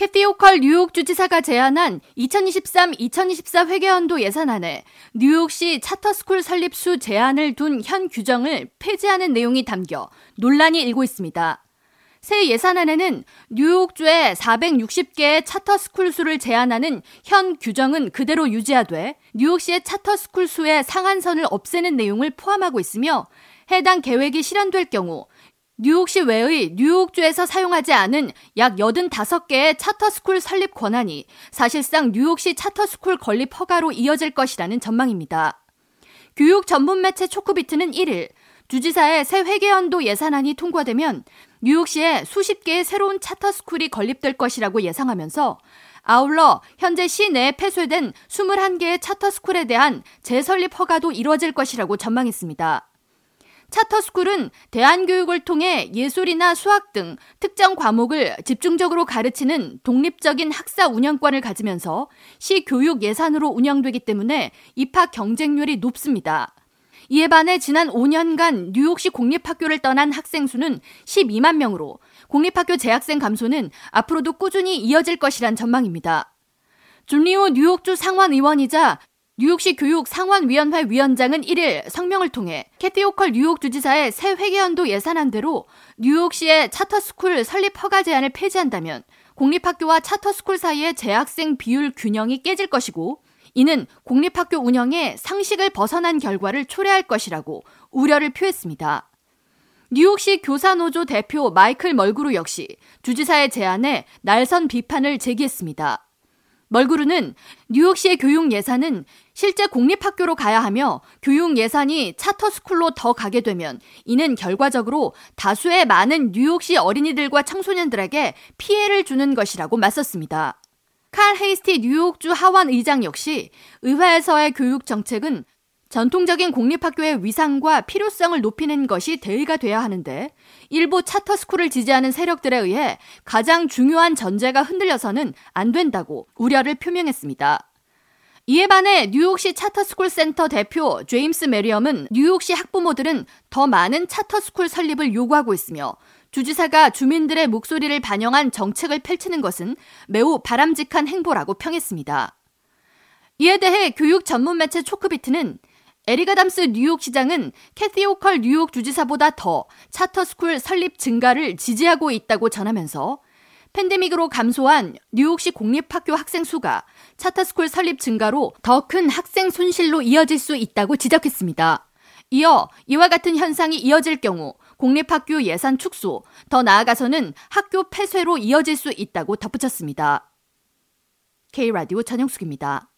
캐시 호컬 뉴욕 주지사가 제안한 2023-2024 회계연도 예산안에 뉴욕시 차터스쿨 설립 수 제한을 둔 현 규정을 폐지하는 내용이 담겨 논란이 일고 있습니다. 새 예산안에는 뉴욕주에 460개의 차터스쿨 수를 제한하는 현 규정은 그대로 유지하되 뉴욕시의 차터스쿨 수의 상한선을 없애는 내용을 포함하고 있으며 해당 계획이 실현될 경우 뉴욕시 외의 뉴욕주에서 사용하지 않은 약 85개의 차터스쿨 설립 권한이 사실상 뉴욕시 차터스쿨 건립 허가로 이어질 것이라는 전망입니다. 교육 전문 매체 Chalkbeat는 1일 주지사의 새 회계연도 예산안이 통과되면 뉴욕시에 수십 개의 새로운 차터스쿨이 건립될 것이라고 예상하면서 아울러 현재 시내에 폐쇄된 21개의 차터스쿨에 대한 재설립 허가도 이루어질 것이라고 전망했습니다. 차터스쿨은 대안교육을 통해 예술이나 수학 등 특정 과목을 집중적으로 가르치는 독립적인 학사 운영권을 가지면서 시 교육 예산으로 운영되기 때문에 입학 경쟁률이 높습니다. 이에 반해 지난 5년간 뉴욕시 공립학교를 떠난 학생 수는 12만 명으로 공립학교 재학생 감소는 앞으로도 꾸준히 이어질 것이란 전망입니다. 줄리오 뉴욕주 상원 의원이자 뉴욕시 교육 상원위원회 위원장은 1일 성명을 통해 캐시 호컬 뉴욕 주지사의 새 회계연도 예산안대로 뉴욕시의 차터스쿨 설립 허가 제한을 폐지한다면 공립학교와 차터스쿨 사이의 재학생 비율 균형이 깨질 것이고 이는 공립학교 운영에 상식을 벗어난 결과를 초래할 것이라고 우려를 표했습니다. 뉴욕시 교사노조 대표 마이클 멀그루 역시 주지사의 제안에 날선 비판을 제기했습니다. 멀그루는 뉴욕시의 교육 예산은 실제 공립학교로 가야 하며 교육 예산이 차터스쿨로 더 가게 되면 이는 결과적으로 다수의 많은 뉴욕시 어린이들과 청소년들에게 피해를 주는 것이라고 맞섰습니다. 칼 헤이스티 뉴욕주 하원 의장 역시 의회에서의 교육 정책은 전통적인 공립학교의 위상과 필요성을 높이는 것이 대의가 돼야 하는데 일부 차터스쿨을 지지하는 세력들에 의해 가장 중요한 전제가 흔들려서는 안 된다고 우려를 표명했습니다. 이에 반해 뉴욕시 차터스쿨 센터 대표 제임스 메리엄은 뉴욕시 학부모들은 더 많은 차터스쿨 설립을 요구하고 있으며 주지사가 주민들의 목소리를 반영한 정책을 펼치는 것은 매우 바람직한 행보라고 평했습니다. 이에 대해 교육 전문 매체 Chalkbeat는 에릭 아담스 뉴욕 시장은 캐시 호컬 뉴욕 주지사보다 더 차터스쿨 설립 증가를 지지하고 있다고 전하면서 팬데믹으로 감소한 뉴욕시 공립학교 학생 수가 차터스쿨 설립 증가로 더 큰 학생 손실로 이어질 수 있다고 지적했습니다. 이어 이와 같은 현상이 이어질 경우 공립학교 예산 축소, 더 나아가서는 학교 폐쇄로 이어질 수 있다고 덧붙였습니다. K라디오 전영숙입니다.